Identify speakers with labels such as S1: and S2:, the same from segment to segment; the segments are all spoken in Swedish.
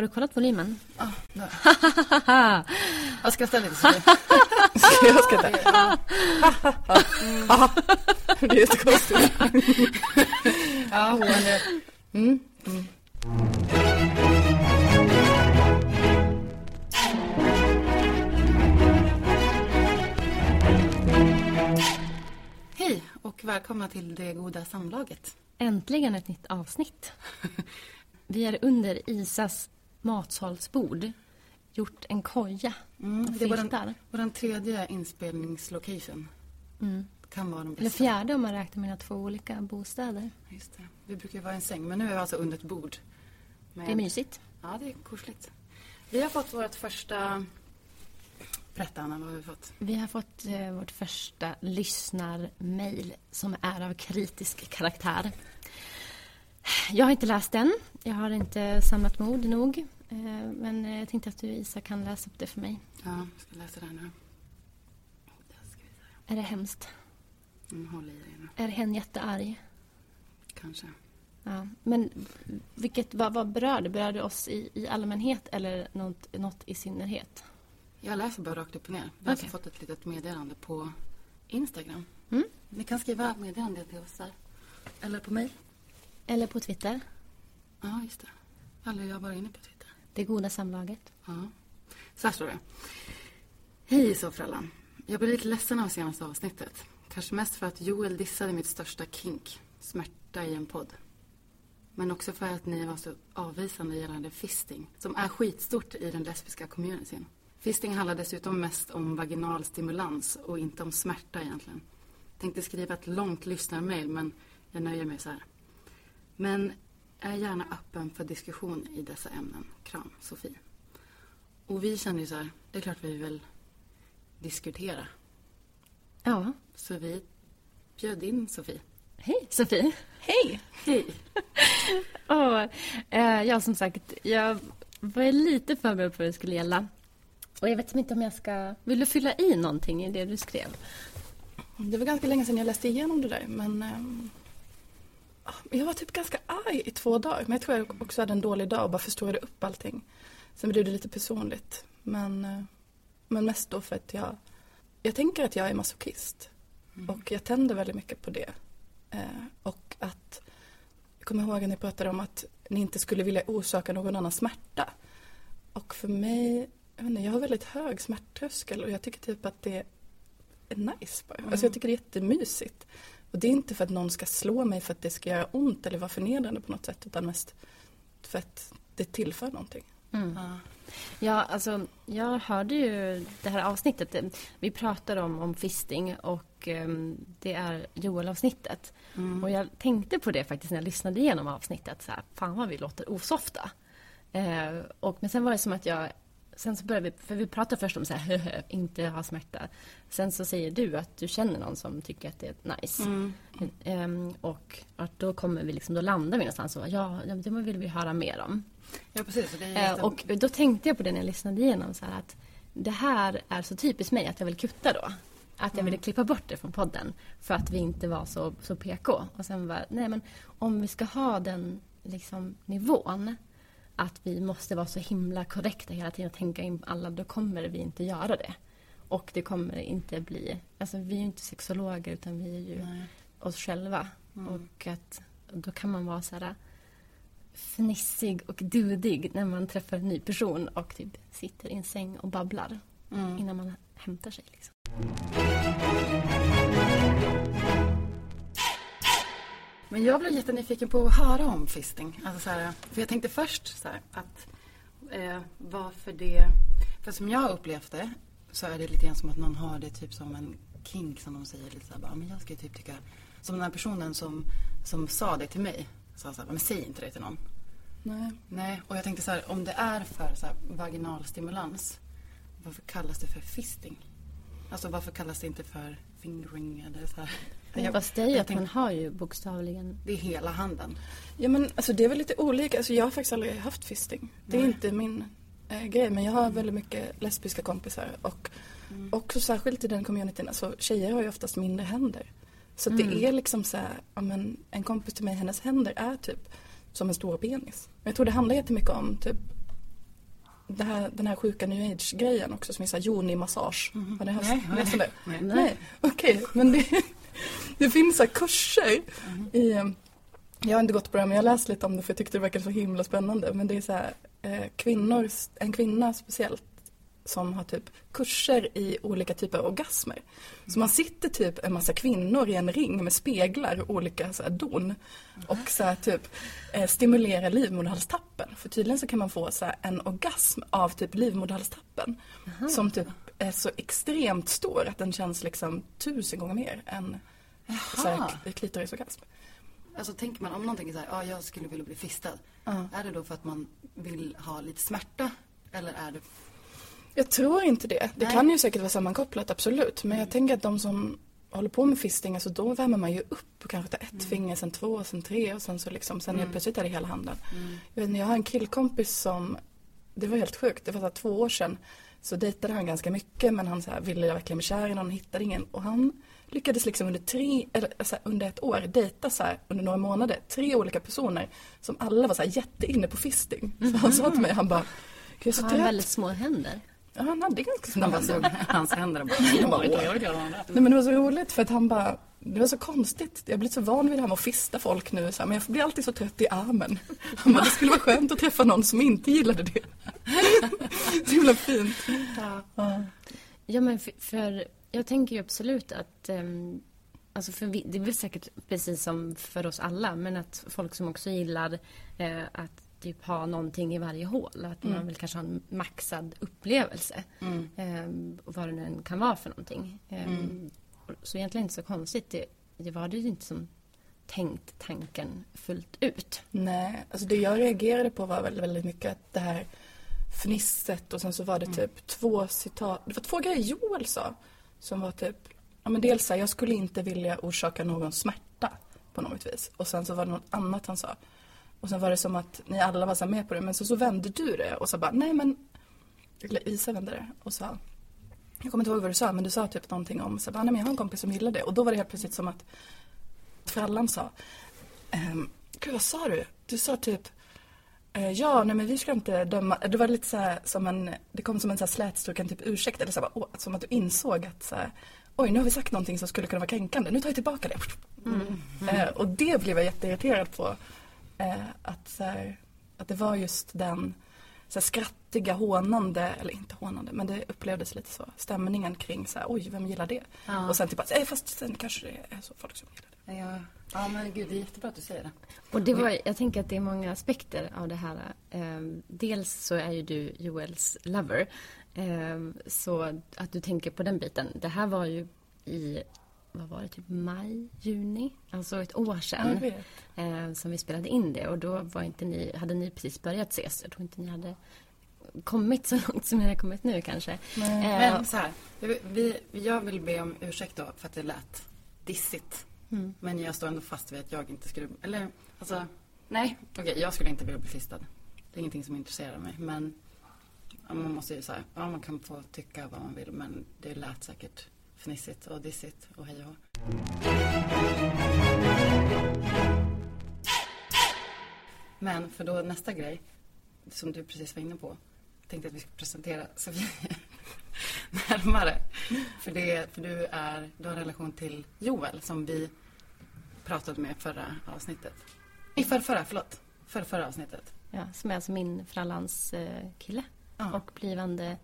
S1: Har du kollat volymen?
S2: Ja, nu. Jag skrattar lite. Så jag skrattar. Det är jättekonstigt. Ja, det... Mm. Mm. Hej och välkomna till det goda samlaget.
S1: Äntligen ett nytt avsnitt. Vi är under Isas matsalsbord. Gjort en koja
S2: Mm,
S1: av filtar.
S2: vår tredje inspelningslocation.
S1: Mm.
S2: Kan vara de bästa.
S1: Eller fjärde om man räknar mina två olika bostäder.
S2: Just det. Vi brukar vara i en säng, men nu är vi alltså under ett bord. Med...
S1: Det är mysigt.
S2: Ja, det är kusligt. Vi har fått vårt första... Berätta, Anna, vad har vi fått?
S1: Vi har fått eh, vårt första lyssnarmail som är av kritisk karaktär. Jag har inte läst den. Jag har inte samlat mod nog. Eh, men jag tänkte att du Isa kan läsa upp det för mig.
S2: Ja, jag ska läsa här nu.
S1: Är det hemskt?
S2: Mm, håll i dig nu,
S1: Är hen jättearg?
S2: kanske.
S1: Ja. Men vilket, vad, vad berör det? Berör det oss i, i allmänhet eller något, något i synnerhet?
S2: Jag läser bara rakt upp och ner. Vi har alltså
S1: Okej.
S2: fått ett litet meddelande på Instagram.
S1: Mm.
S2: Ni kan skriva meddelande till oss där. Eller på mejl.
S1: Eller på Twitter?
S2: Ja, just det. Eller jag var inne på Twitter.
S1: Det goda samlaget.
S2: Ja. Så här står det. Hej Sofrallan. Jag blev lite ledsen av senaste avsnittet. Kanske mest för att Joel dissade mitt största kink, smärta i en podd. Men också för att ni var så avvisande gällande fisting, som är skitstort i den lesbiska communityn. Fisting handlar dessutom mest om vaginal stimulans och inte om smärta egentligen. Tänkte skriva ett långt lyssnarmail men jag nöjer mig så här. Men är gärna öppen för diskussion i dessa ämnen. Kram, Sofie. Och vi kände ju så här, det är klart vi vill diskutera.
S1: Ja.
S2: Så vi bjöd in Sofie.
S1: Hej Sofie! Hej!
S2: Hej!
S1: Åh, eh, ja, som sagt, jag var lite förberedd på vad det skulle gälla. Och jag vet inte om jag ska... Vill du fylla i någonting i det du skrev?
S3: Det var ganska länge sedan jag läste igenom det där men ehm, jag var typ ganska arg i två dagar men jag tror jag också hade en dålig dag och bara förstorade upp allting. Sen blev det lite personligt men, eh, men mest då för att jag, jag tänker att jag är masochist och jag tänder väldigt mycket på det. Eh, och att, jag kommer ihåg att ni pratade om att ni inte skulle vilja orsaka någon annan smärta. Och för mig, jag, inte, jag har väldigt hög smärttröskel och jag tycker typ att det är nice bara. Alltså jag tycker det är jättemysigt. Och det är inte för att någon ska slå mig för att det ska göra ont eller vara förnedrande på något sätt utan mest för att det tillför någonting.
S2: Ja.
S1: Ja, alltså, jag hörde ju det här avsnittet. Vi pratar om, om fisting och ehm, det är Joel-avsnittet. Och jag tänkte på det faktiskt när jag lyssnade igenom avsnittet. Så här, fan vad vi låter osofta. Eh, och, men sen var det som att jag Sen så började vi, för vi pratade först om så här, inte ha smärta. Sen så säger du att du känner någon som tycker att det är nice.
S2: Mm.
S1: Ehm, och att då kommer vi liksom, då landar vi någonstans och ja, det vill vi höra mer om.
S2: ja, precis. Det är
S1: Eh,
S2: jätte...
S1: och då tänkte jag på det när jag lyssnade igenom så här att det här är så typiskt mig att jag vill kutta då. Att jag ville klippa bort det från podden för att vi inte var så, så PK. Och sen var nej men om vi ska ha den liksom nivån att vi måste vara så himla korrekta hela tiden och tänka in alla, då kommer vi inte göra det. Och det kommer inte bli, alltså vi är ju inte sexologer utan vi är ju
S2: Nej.
S1: oss själva. Och att då kan man vara så här fnissig och dudig när man träffar en ny person och typ sitter i en säng och babblar
S2: Mm.
S1: innan man hämtar sig. Liksom.
S2: Men jag blev jättenyfiken på att höra om fisting. Alltså så här, för jag tänkte först så här, att eh, varför det... För som jag upplevt det så är det lite grann som att man har det typ som en kink som de säger. Lite så här, bara, men jag ska typ tycka... Som den här personen som, som sa det till mig. Sa så här, men säg inte det till någon.
S3: Nej.
S2: Nej, och jag tänkte så här, om det är för så här, vaginal stimulans, varför kallas det för fisting? Alltså varför kallas det inte för fingering eller så här?
S1: Jag, Fast det är ju
S2: jag
S1: att man har ju bokstavligen...
S2: Det är hela handen.
S3: Ja men alltså det är väl lite olika. Alltså, jag har faktiskt aldrig haft fisting. Det är
S2: Nej.
S3: inte min eh, grej. Men jag har väldigt mycket lesbiska kompisar. Och
S2: Mm.
S3: också särskilt i den communityn. Alltså tjejer har ju oftast mindre händer. Så
S2: Mm.
S3: det är liksom så här, ja, men en kompis till mig, hennes händer är typ som en stor penis. Jag tror det handlar jättemycket om typ det här, den här sjuka new age-grejen också som är såhär yoni-massage. Har ni hört
S2: Nej, nej.
S3: Nej, okej. Men det, det finns så här kurser i jag har inte gått på det men jag har läst lite om det för jag tyckte det verkade så himla spännande. Men det är så här, eh, kvinnor, en kvinna speciellt som har typ kurser i olika typer av orgasmer. Så man sitter typ en massa kvinnor i en ring med speglar och olika så här don. Och så här typ eh, stimulerar livmoderhalstappen. För tydligen så kan man få så här en orgasm av typ livmoderhalstappen. Som typ är så extremt stor att den känns liksom tusen gånger mer än klitorisorgasm.
S2: Alltså tänker man, om någon tänker så här, ja jag skulle vilja bli fistad.
S3: Ja.
S2: Är det då för att man vill ha lite smärta? Eller är det...
S3: Jag tror inte det. Det
S2: Nej.
S3: kan ju säkert vara sammankopplat, absolut. Men jag tänker att de som håller på med fisting, alltså då värmer man ju upp och kanske tar ett finger, sen två, sen tre och sen så liksom, sen helt plötsligt är det hela handen. Jag, vet, jag har en killkompis som, det var helt sjukt, det var så två år sedan. Så dejtade han ganska mycket men han så här, ville verkligen bli kär i någon, hittade ingen. Och han lyckades liksom under tre, eller så här, under ett år dejta så här, under några månader, tre olika personer som alla var så här jätteinne på fisting. Så han sa till mig, han bara, jag är så
S1: Har han
S3: trött.
S1: väldigt små händer?
S3: Ja, han hade ganska små händer.
S2: hans händer bara...
S3: Jag bara. Nej men det var så roligt för att han bara, det var så konstigt. Jag har blivit så van vid det här med att fista folk nu så här, men jag blir alltid så trött i armen. Han bara, det skulle vara skönt att träffa någon som inte gillade det. Så himla fint. Ja.
S1: Ja, men för, för jag tänker ju absolut att um, Alltså för vi, det är väl säkert precis som för oss alla, men att folk som också gillar eh, att typ ha någonting i varje hål. Att man vill kanske ha en maxad upplevelse. Eh, och vad det nu än kan vara för någonting. Eh, Så egentligen inte så konstigt. Det, det var det ju inte som tänkt tanken fullt ut.
S3: Nej, alltså det jag reagerade på var väldigt, väldigt mycket att det här fnisset och sen så var det typ två citat, det var två grejer Joel sa. Som var typ, ja men dels så här, jag skulle inte vilja orsaka någon smärta på något vis. Och sen så var det något annat han sa. Och sen var det som att ni alla var så med på det men så, så vände du det och så bara, nej men eller Isa vände det och sa jag kommer inte ihåg vad du sa men du sa typ någonting om så bara, nej men jag har en kompis som gillar det och då var det helt plötsligt som att frallan sa ehm, Gud vad sa du? Du sa typ Ja, nej men vi ska inte döma. Det var lite så här som en, det kom som en så här slätstruken typ ursäkt eller så här, åh, som att du insåg att så här, oj nu har vi sagt någonting som skulle kunna vara kränkande, nu tar jag tillbaka det. Eh, och det blev jag jätteirriterad på. Eh, att, så här, att det var just den så här, skrattiga, hånande, eller inte hånande, men det upplevdes lite så. Stämningen kring så här, oj vem gillar det?
S2: Ja.
S3: Och sen typ att, eh, fast sen kanske det är så folk som gillar det.
S2: Ja, ja men gud det är jättebra att du säger det.
S1: Och det var, jag tänker att det är många aspekter av det här. Ehm, dels så är ju du Joels lover. Ehm, så att du tänker på den biten. Det här var ju i, vad var det, typ maj, juni? Alltså ett år sedan. eh, som vi spelade in det. Och då var inte ni, hade ni precis börjat ses. Jag tror inte ni hade kommit så långt som ni har kommit nu kanske.
S3: Nej.
S1: Eh,
S2: Men så här, vi, jag vill be om ursäkt då för att det lät dissigt. Men jag står ändå fast vid att jag inte skulle, eller alltså, nej, okej, jag skulle inte vilja bli fistad. Det är ingenting som intresserar mig. Men man måste ju säga, ja man kan få tycka vad man vill men det lät säkert fnissigt och dissigt och hej och. Men för då nästa grej, som du precis var inne på, tänkte att vi ska presentera Sofie närmare. För, det, för du, är, du har en relation till Joel som vi pratade med förra avsnittet. I förra, förra, förlåt. Förra, förra avsnittet.
S1: Ja, som är alltså min frallans eh, kille.
S2: Ja.
S1: Och blivande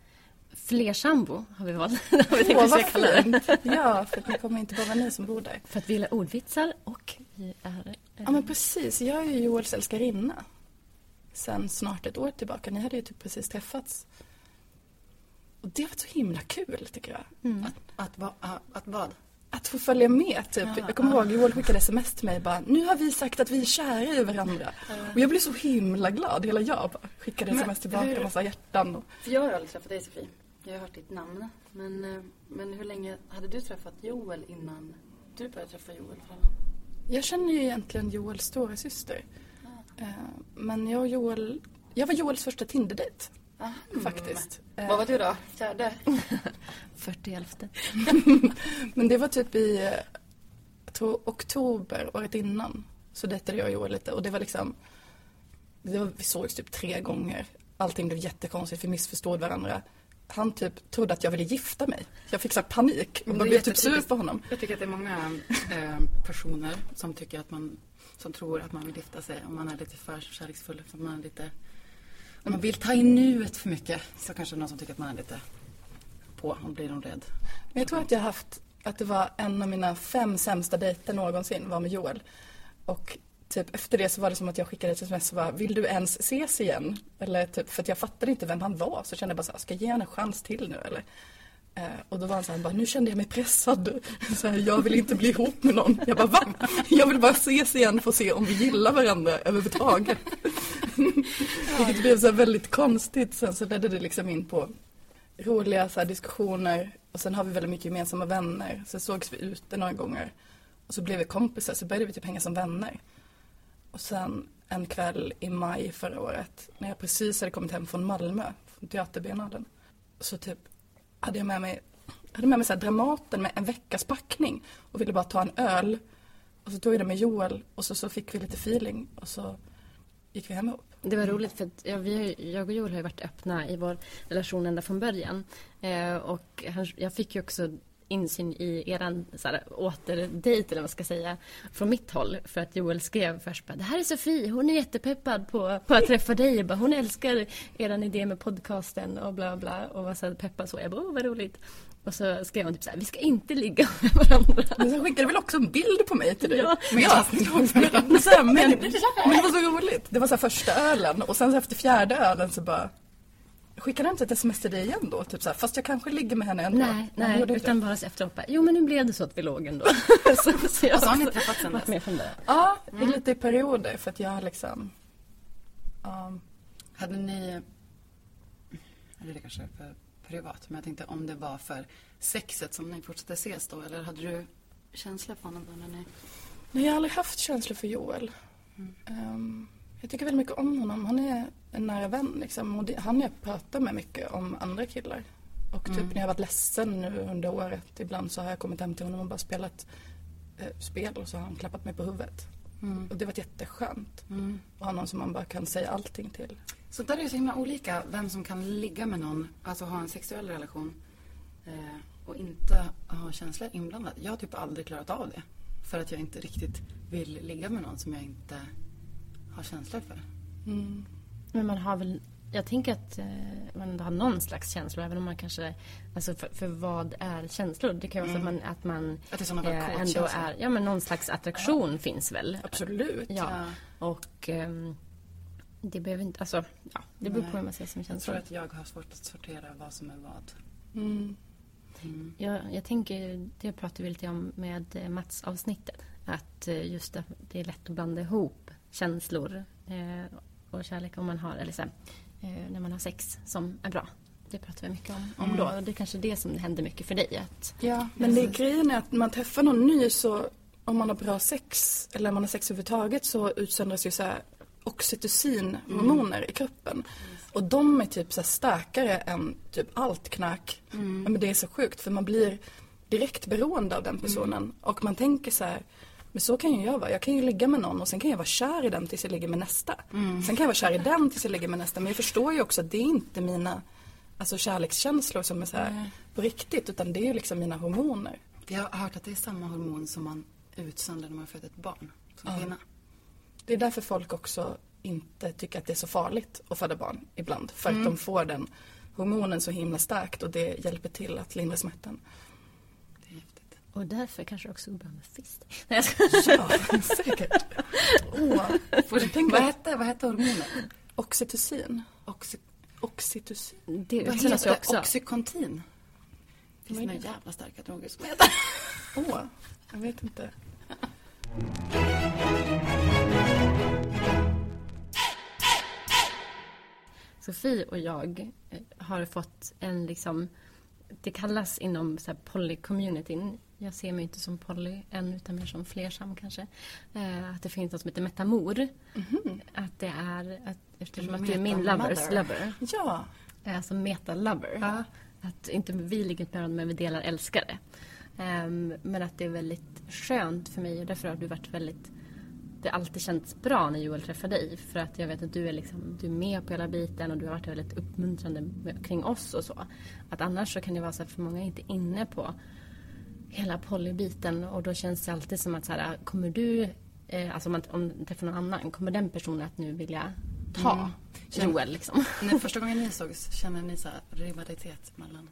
S1: flersambo har vi valt. har vi tänkt
S3: Åh,
S1: att
S3: vad fint. Ja, för att det kommer inte bara vara ni som bor där.
S1: För att vi gillar ordvitsar och vi är... eh,
S3: Ja men precis, jag är ju Joels älskarinna. Sen snart ett år tillbaka. Ni hade ju typ precis träffats. Och det var så himla kul tycker jag.
S1: mm.
S2: Att, va, ah, att vad?
S3: Att få följa med typ.
S2: Ja,
S3: jag kommer
S2: ja.
S3: ihåg Joel skickade sms till mig bara Nu har vi sagt att vi är kära i varandra. Och jag blev så himla glad. Hela jag bara skickade
S2: Men
S3: sms tillbaka, massa hjärtan. Och...
S2: För jag har aldrig träffat dig Sofie. Jag har hört ditt namn. Men, eh, men hur länge hade du träffat Joel innan du började träffa Joel?
S3: Jag känner ju egentligen Joels stora syster. Eh, Men jag och Joel, jag var Joels första Tinder-dejt
S2: Ah,
S3: faktiskt. Eh,
S2: Vad var du då? Fjärde?
S1: 41.
S3: Men det var typ i, tror oktober året innan. Så dejtade jag och Joel lite och det var liksom, det var, vi sågs typ tre gånger. Allting blev jättekonstigt, vi missförstod varandra. Han typ trodde att jag ville gifta mig. Jag fick så panik och blev typ sur på honom.
S2: Jag tycker att det är många eh, personer som tycker att man, som tror att man vill gifta sig om man är lite för kärleksfull. För man är lite, om man vill ta in nuet för mycket så kanske någon som tycker att man är lite på och blir de rädd.
S3: Men jag tror att jag haft, att det var en av mina fem sämsta dejter någonsin var med Joel. Och typ efter det så var det som att jag skickade ett sms och bara, vill du ens ses igen? Eller typ, för att jag fattade inte vem han var. Så kände jag bara så här, ska jag ge honom en chans till nu eller? Eh, och då var han så här, bara, nu kände jag mig pressad. Så här, jag vill inte bli ihop med någon. Jag bara, va? Jag vill bara ses igen för att se om vi gillar varandra överhuvudtaget. Vilket blev så väldigt konstigt. Sen så ledde det liksom in på roliga så diskussioner. Och sen har vi väldigt mycket gemensamma vänner. Sen sågs vi ute några gånger. Och så blev vi kompisar, så började vi typ hänga som vänner. Och sen en kväll i maj förra året, när jag precis hade kommit hem från Malmö, från teaterbiennalen. Så typ hade jag med mig, hade med mig så Dramaten med en veckas packning och ville bara ta en öl. Och så tog jag det med Joel och så, så fick vi lite feeling och så gick vi hem ihop.
S1: Det var roligt för att ja, vi, har jag och Joel har ju varit öppna i vår relation ända från början. Eh, och han, jag fick ju också insyn i eran så här, återdejt eller vad man ska säga från mitt håll. För att Joel skrev först bara, det här är Sofie, hon är jättepeppad på, på att träffa dig. Bara, hon älskar eran idé med podcasten och bla bla. Och var så peppad så. Jag bara, åh vad roligt. Och så skrev hon typ så här, vi ska inte ligga med varandra.
S3: Men sen skickade väl också en bild på mig till dig?
S1: Ja.
S3: men, ja. men, men, men det var så roligt. Det var så här första ölen och sen så efter fjärde ölen så bara Skickade han inte ett sms till dig igen då? Typ så här, fast jag kanske ligger med henne ändå.
S1: Nej, nej utan bara efteråt bara, jo men nu blev det så att vi låg ändå. så, så jag
S2: Och så har ni träffats sen dess?
S1: med från det.
S3: Ja, i lite i perioder för att jag har liksom ja,
S2: Hade ni, eller det kanske är för privat, men jag tänkte om det var för sexet som ni fortsatte ses då, eller hade du känsla för honom då när ni...
S3: Nej, jag har aldrig haft känslor för Joel. Ehm, jag tycker väldigt mycket om honom. Han är en nära vän liksom. Och det, han jag pratar med mycket om andra killar. Och typ när jag har varit ledsen nu under året ibland så har jag kommit hem till honom och bara spelat eh, spel och så har han klappat mig på huvudet. Och det har varit jätteskönt.
S2: Mm.
S3: Och ha någon som man bara kan säga allting till.
S2: Så där är det så himla olika vem som kan ligga med någon, alltså ha en sexuell relation eh, och inte ha känslor inblandade. Jag har typ aldrig klarat av det. För att jag inte riktigt vill ligga med någon som jag inte har känslor för.
S1: Men man har väl, jag tänker att eh, man ändå har någon slags känslor även om man kanske, alltså för, för vad är känslor? Det kan ju vara så att man, att man
S2: Att det bara
S1: eh, ändå är, ja men någon slags attraktion finns väl.
S3: Absolut.
S1: Ja, och ehm, det behöver inte, alltså ja, det beror på hur man ser som
S2: Jag tror
S1: känslor.
S2: att jag har svårt att sortera vad som är vad.
S3: Mm.
S1: Jag, jag tänker, det pratar vi lite om med eh, Mats avsnittet. Att eh, just att det är lätt att blanda ihop känslor eh, och kärlek om man har, eller så här, eh, när man har sex som är bra. Det pratar vi mycket om, om då. Och det är kanske det som händer mycket för dig. Att,
S3: Ja, men det grejen är att när man träffar någon ny så om man har bra sex eller om man har sex överhuvudtaget så utsöndras ju så här oxytocinhormoner i kroppen. Och de är typ så starkare än typ allt knark. Ja, men det är så sjukt för man blir direkt beroende av den personen. Och man tänker så här, men så kan ju jag vara. Jag kan ju ligga med någon och sen kan jag vara kär i den tills jag ligger med nästa. Sen kan jag vara kär i den tills jag ligger med nästa. Men jag förstår ju också att det är inte mina alltså, kärlekskänslor som är så här på riktigt. Utan det är ju liksom mina hormoner.
S2: Jag har hört att det är samma hormon som man utsöndrar när man föder ett barn. Som kvinna.
S3: Det är därför folk också inte tycker att det är så farligt att föda barn ibland. För att de får den hormonen så himla starkt och det hjälper till att lindra smärtan.
S1: Och därför kanske det också går bra med fist. Nej, jag ska...
S3: Ja, säkert. Åh,
S2: Får du tänka, vad, hette, vad hette hormonet?
S3: oxytocin.
S2: Oxy,
S3: Oxytocin.
S1: Det
S2: vad heter det?
S1: också.
S2: Oxycontin. Det finns några jävla starka droger som heter
S3: Åh, jag vet inte.
S1: Sofie och jag eh, har fått en liksom det kallas inom så här poly-communityn, jag ser mig inte som poly än utan mer som flersam kanske, eh, att det finns något som heter metamor. Att det är, att, eftersom att du är min lovers lover,
S3: Ja,
S1: eh, alltså meta-lover.
S2: Ja.
S1: Att inte vi ligger med varandra men vi delar älskare. Ehm, men att det är väldigt skönt för mig och därför har du varit väldigt det har alltid känts bra när Joel träffar dig för att jag vet att du är, liksom, du är med på hela biten och du har varit väldigt uppmuntrande med, kring oss och så. Att annars så kan det vara så att för många är inte inne på hela polybiten och då känns det alltid som att så här, kommer du, eh, alltså om man om du träffar någon annan, kommer den personen att nu vilja ta
S2: Mm.
S1: Joel liksom?
S2: När första gången ni sågs, känner ni så här rivalitet mellan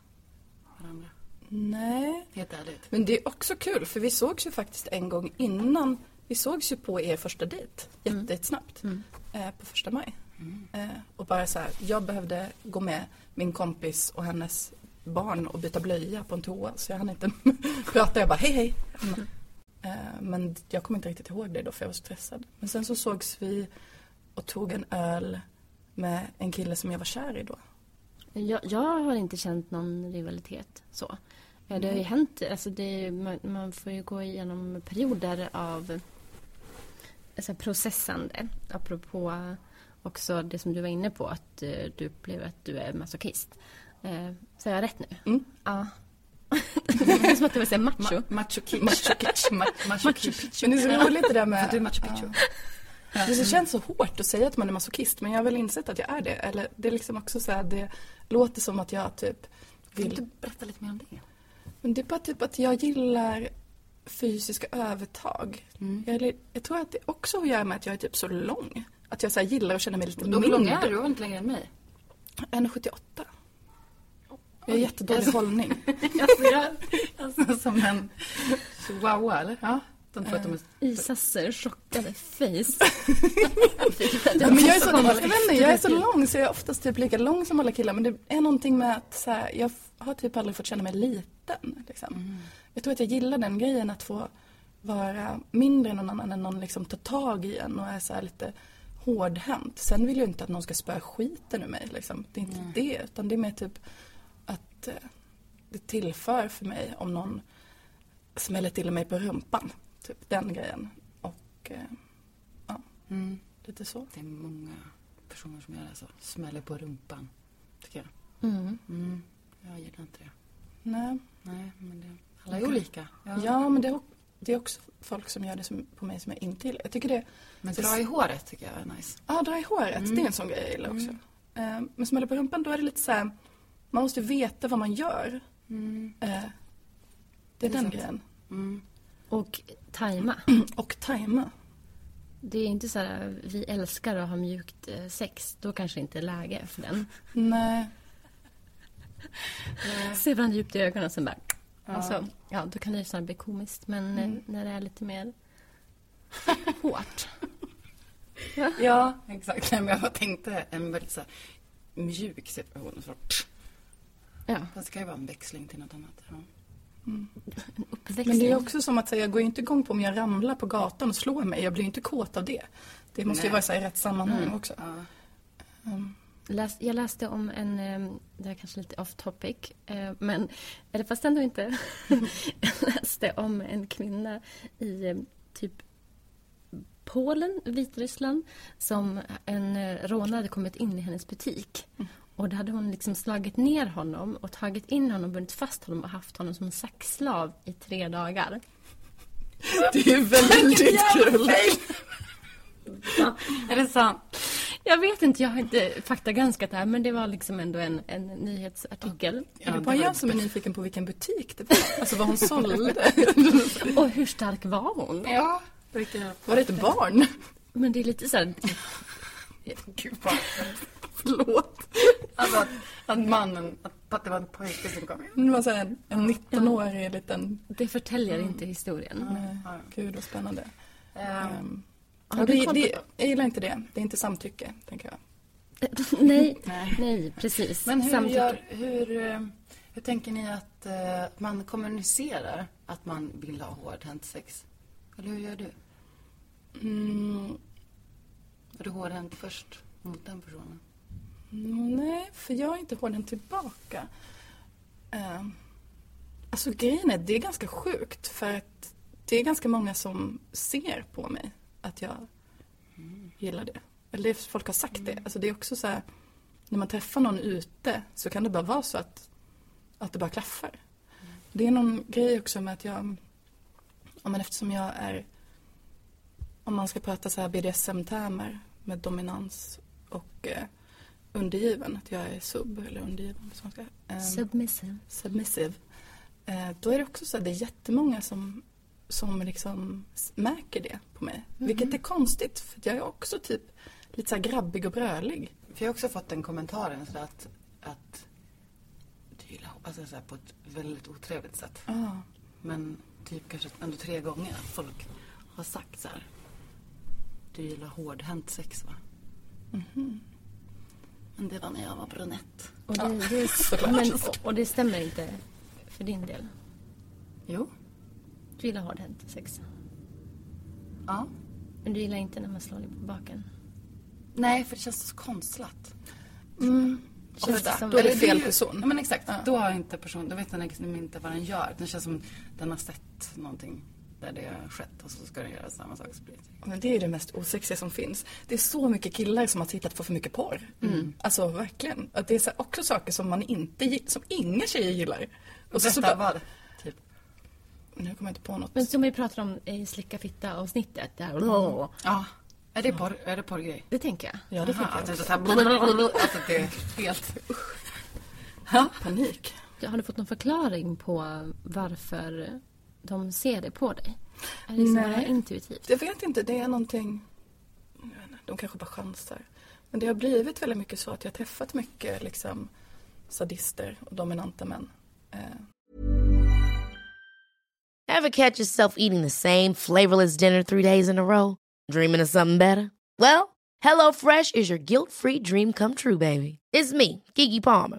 S2: varandra?
S3: nej.
S2: Helt ärligt.
S3: Men det är också kul för vi sågs ju faktiskt en gång innan. Vi sågs ju på er första dejt jättesnabbt. Eh, på första maj. Eh, och bara så här, jag behövde gå med min kompis och hennes barn och byta blöja på en toa. Så jag hann inte prata. Jag bara hej hej. Eh, men jag kommer inte riktigt ihåg det då för jag var stressad. Men sen så sågs vi och tog en öl med en kille som jag var kär i då.
S1: Jag, jag har inte känt någon rivalitet så. Eh, Det har ju hänt, alltså det, man, man får ju gå igenom perioder av alltså processande. Apropå också det som du var inne på, att eh, du upplever att du är masochist. Eh, Säger jag rätt nu?
S3: Mm.
S1: Ja. det är som att du vill säga macho.
S2: Ma- macho Kitsch.
S3: Macho Kitsch.
S2: Ma- macho Kitsch.
S3: Men det är så roligt det där med...
S2: Du är macho Picchu.
S3: Ja. Det känns så hårt att säga att man är masochist men jag har väl insett att jag är det. Eller det är liksom också så här, det låter som att jag typ
S2: Vill
S3: vill...
S2: du berätta lite mer om det?
S3: Men det är bara typ att jag gillar fysiska övertag.
S2: Mm.
S3: Jag, jag tror att det också har att göra med att jag är typ så lång. Att jag så gillar att känna mig lite
S2: Och hur lång är
S3: mindre.
S2: du? Du inte längre än mig.
S3: 1,78. Jag har jättedålig hållning.
S2: alltså, jag, alltså som en chihuahua, eller? Ja. De tror att de är...
S1: Isas eh, chockade face.
S3: Ja, men jag är så, jag inte, jag är så lång så jag är oftast typ lika lång som alla killar. Men det är någonting med att så här, jag har typ aldrig fått känna mig liten. Liksom. Jag tror att jag gillar den grejen att få vara mindre än någon annan än någon liksom tar tag i en och är så här lite hårdhänt. Sen vill jag inte att någon ska spöa skiten ur mig. Liksom. Det är inte det. Utan det är mer typ att eh, det tillför för mig om någon smäller till mig på rumpan. Typ den grejen. Och eh, ja,
S2: Mm.
S3: lite så.
S2: Det är många personer som gör det så. Smäller på rumpan, tycker jag.
S1: Mm.
S2: Mm. Jag gillar inte det.
S3: Nej.
S2: Nej, men det... Alla är olika.
S3: Ja, men det är, det är också folk som gör det som, på mig som jag inte gillar. Jag tycker det,
S2: Men dra i håret tycker jag är nice.
S3: ja dra i håret,
S2: Mm.
S3: det är en sån grej jag gillar också. Eh, men smälla på rumpan, då är det lite så här, man måste veta vad man gör.
S2: Mm.
S3: Eh, det är
S2: Det är
S3: den
S2: sant.
S3: grejen.
S2: Mm.
S1: Och tajma.
S3: Och tajma.
S1: Det är inte så här, vi älskar att ha mjukt eh, sex. Då kanske inte är läge för den.
S3: Nej.
S1: Se varandra djupt i ögonen och sen bara...
S2: Ja.
S1: Alltså, ja, då kan det ju snarare bli komiskt. Men eh, när det är lite mer hårt.
S2: Ja, exakt. Nej, men jag tänkte en väldigt så här, mjuk situation. Så,
S1: Ja,
S2: fast det kan ju vara en växling till något annat. Ja.
S1: uppväxling.
S3: Men det är också som att säga, jag går ju inte igång på om jag ramlar på gatan och slår mig. Jag blir ju inte kåt av det. Det måste ju
S2: Nej.
S3: vara så här, i rätt sammanhang
S1: Mm.
S3: också.
S2: Ja.
S3: Um,
S1: Läs, jag läste om en, eh, det här är kanske lite off topic, eh, men, eller fast ändå inte. jag läste om en kvinna i eh, typ Polen, Vitryssland, som en rånare hade kommit in i hennes butik. Och då hade hon liksom slagit ner honom och tagit in honom, bundit fast honom och haft honom som sexslav i tre dagar.
S3: det är ju väldigt kul.
S2: Är det sant?
S1: Jag vet inte, jag har inte faktagranskat det här, men det var liksom ändå en, en nyhetsartikel.
S3: Ja, det är
S2: det
S3: bara
S2: var-
S3: jag som är nyfiken på vilken butik det var. Alltså vad hon sålde.
S1: Och hur stark var hon?
S2: Ja.
S3: Var det ett barn?
S1: Men det är lite så här,
S2: Gud vad...
S3: Förlåt.
S2: Alltså att, att mannen, att att det var en pojke som kom in.
S3: Det var så här en, en 19-årig liten...
S1: Det förtäljer inte historien.
S3: Nej, gud vad spännande.
S2: Ehm,
S3: Um,
S1: har
S3: och
S1: du
S3: det, det, jag gillar inte det. Det är inte samtycke, tänker jag.
S1: nej,
S2: Nej.
S1: nej, precis.
S2: Men hur,
S1: Samtycke.
S2: gör, hur, eh, hur tänker ni att eh, man kommunicerar att man vill ha hårdhänt sex? Eller hur gör du?
S3: Mm,
S2: Är du hårdhänt först mot den personen?
S3: Nej, för jag är inte hårdhänt tillbaka. Um, alltså grejen är, det är ganska sjukt för att det är ganska många som ser på mig att jag gillar det. Eller folk har sagt det. Alltså det är också så här, när man träffar någon ute så kan det bara vara så att, att det bara klaffar. Det är någon grej också med att jag, ja, men eftersom jag är, om man ska prata så här BDSM-termer med dominans och eh, undergiven, att jag är sub eller undergiven. Som man ska, ehm,
S1: Submissive.
S3: submissive. Eh, då är det också så att det är jättemånga som, som liksom märker det på mig. Vilket är konstigt för att jag är också typ lite så här grabbig och brölig.
S2: För jag har också fått den kommentaren så att, att du gillar alltså så här, på ett väldigt otrevligt sätt.
S3: Ah.
S2: Men typ kanske ändå tre gånger att folk har sagt så här. Du gillar hårdhänt sex va? Men det var när jag var brunett.
S1: Och det, det,
S3: såklart.
S1: men, och, det stämmer inte för din del.
S2: Jo.
S1: Du gillar hårdhänt sex.
S2: Ja.
S1: Men du gillar inte när man slår dig på baken.
S2: Nej, för det känns så konstlat.
S1: Känns
S3: Ofta.
S1: det som-
S3: Då är det fel person.
S2: Ja men exakt. Då har inte person, då vet den liksom inte vad den gör. Den känns som den har sett någonting där det har skett och så ska den göra samma sak.
S3: Men det är det mest osexiga som finns. Det är så mycket killar som har tittat på för mycket porr. Alltså verkligen. Att det är också saker som man inte gi- som inga tjejer gillar. Och så, så
S2: Berätta
S3: bara,
S2: vad. Typ.
S3: nu kommer jag inte på något.
S1: Men som vi pratade om i Slicka fitta avsnittet. Där, åh,
S2: Ja. Är det porr, är det porrgrej?
S1: Det tänker jag.
S3: Ja, det
S2: Aha,
S3: tänker
S2: att
S3: jag.
S2: det är så Alltså att det är helt...
S3: Panik.
S1: Har du fått någon förklaring på varför de ser det på dig? Är det liksom
S3: Nej.
S1: bara intuitivt?
S3: Jag vet inte, det är någonting... inte, De kanske bara chansar. Men det har blivit väldigt mycket så att jag har träffat mycket liksom, sadister och dominanta män. Eh,
S4: Ever catch yourself eating the same flavorless dinner three days in a row? Dreaming of something better? Well, HelloFresh is your guilt-free dream come true, baby. It's me, Kiki Palmer.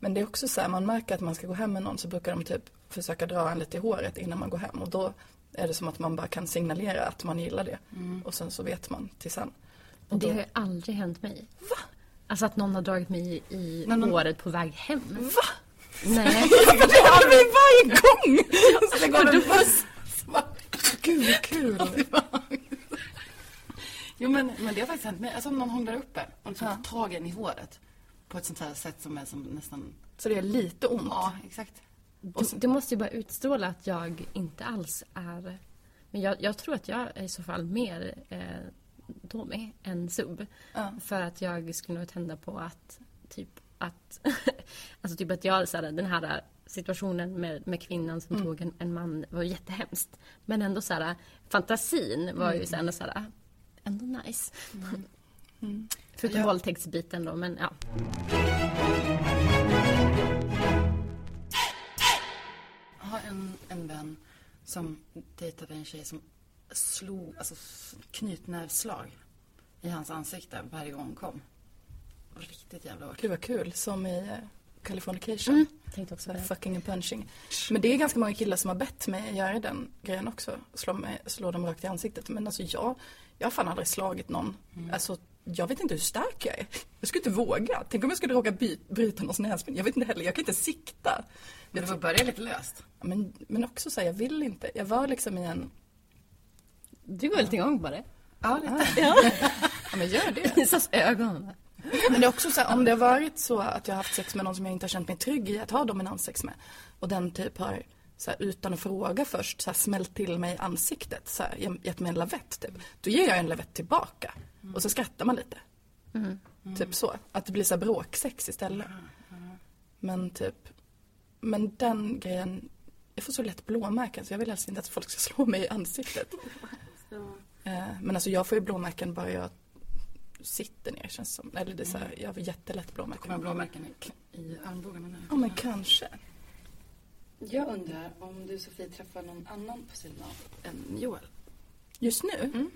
S3: Men det är också så här, man märker att man ska gå hem med någon så brukar de typ försöka dra en lite i håret innan man går hem. Och då är det som att man bara kan signalera att man gillar det. Och sen så vet man till sen. Och
S1: Det
S3: då,
S1: har ju aldrig hänt mig. Va? Alltså att någon har dragit mig i,
S2: Nej, men-
S1: håret på väg hem.
S3: Va?
S1: Nej.
S3: det har vi varje gång! Så det går en buss. Gud vad kul.
S2: Jo men, men det har faktiskt hänt mig. Alltså om någon hånglar uppe och liksom tar tag en i håret. På ett sånt här sätt som är som nästan...
S3: Så det är lite ont.
S2: Ja, exakt.
S1: Du, du måste ju bara utstråla att jag inte alls är... Men jag, jag tror att jag är i så fall mer eh, Tommy än sub.
S3: Ja.
S1: För att jag skulle nog tända på att typ att... alltså typ att jag så här, den här situationen med, med kvinnan som tog en, en man var jättehemskt. Men ändå så här, fantasin var ju så ändå så här, ändå nice. Förutom våldtäktsbiten då, men ja.
S2: Jag har en, en vän som dejtade en tjej som slog, alltså knytnävsslag i hans ansikte varje gång hon kom. Riktigt jävla hårt.
S3: Gud vad kul, som i uh, Californication.
S1: Mm, tänkte också det.
S3: fucking and punching. Men det är ganska många killar som har bett mig göra den grejen också. Slå, mig, slå dem rakt i ansiktet. Men alltså jag, jag har fan aldrig slagit någon. Alltså jag vet inte hur stark jag är. Jag skulle inte våga. Tänk om jag skulle råka by, bryta någons näsben. Jag vet inte heller, jag kan inte sikta.
S2: Men det får börja lite löst.
S3: Men, men också så här, jag vill inte. Jag var liksom i en...
S1: Du går lite igång på det.
S2: Ja, lite.
S3: Ja, men gör det.
S1: Isas ögon.
S3: Men det är också så här, om det har varit så att jag har haft sex med någon som jag inte har känt mig trygg i att ha dominanssex med. Och den typ har, så här, utan att fråga först, så här, smält till mig i ansiktet. Så här, ge- gett mig en lavett typ. Då ger jag en lavett tillbaka. Och så skrattar man lite. Typ så. Att det blir så bråksex istället. Men typ, men den grejen, jag får så lätt blåmärken så jag vill helst inte att folk ska slå mig i ansiktet. Eh, Men alltså jag får ju blåmärken bara jag sitter ner känns som. Eller det är så här, jag har jättelätt
S2: Kommer
S3: blåmärken.
S2: blåmärken i, i armbågarna nu.
S3: Ja men kanske.
S2: Jag undrar om du Sofie träffar någon annan på sidan av än Joel?
S3: Just nu?
S2: Mm.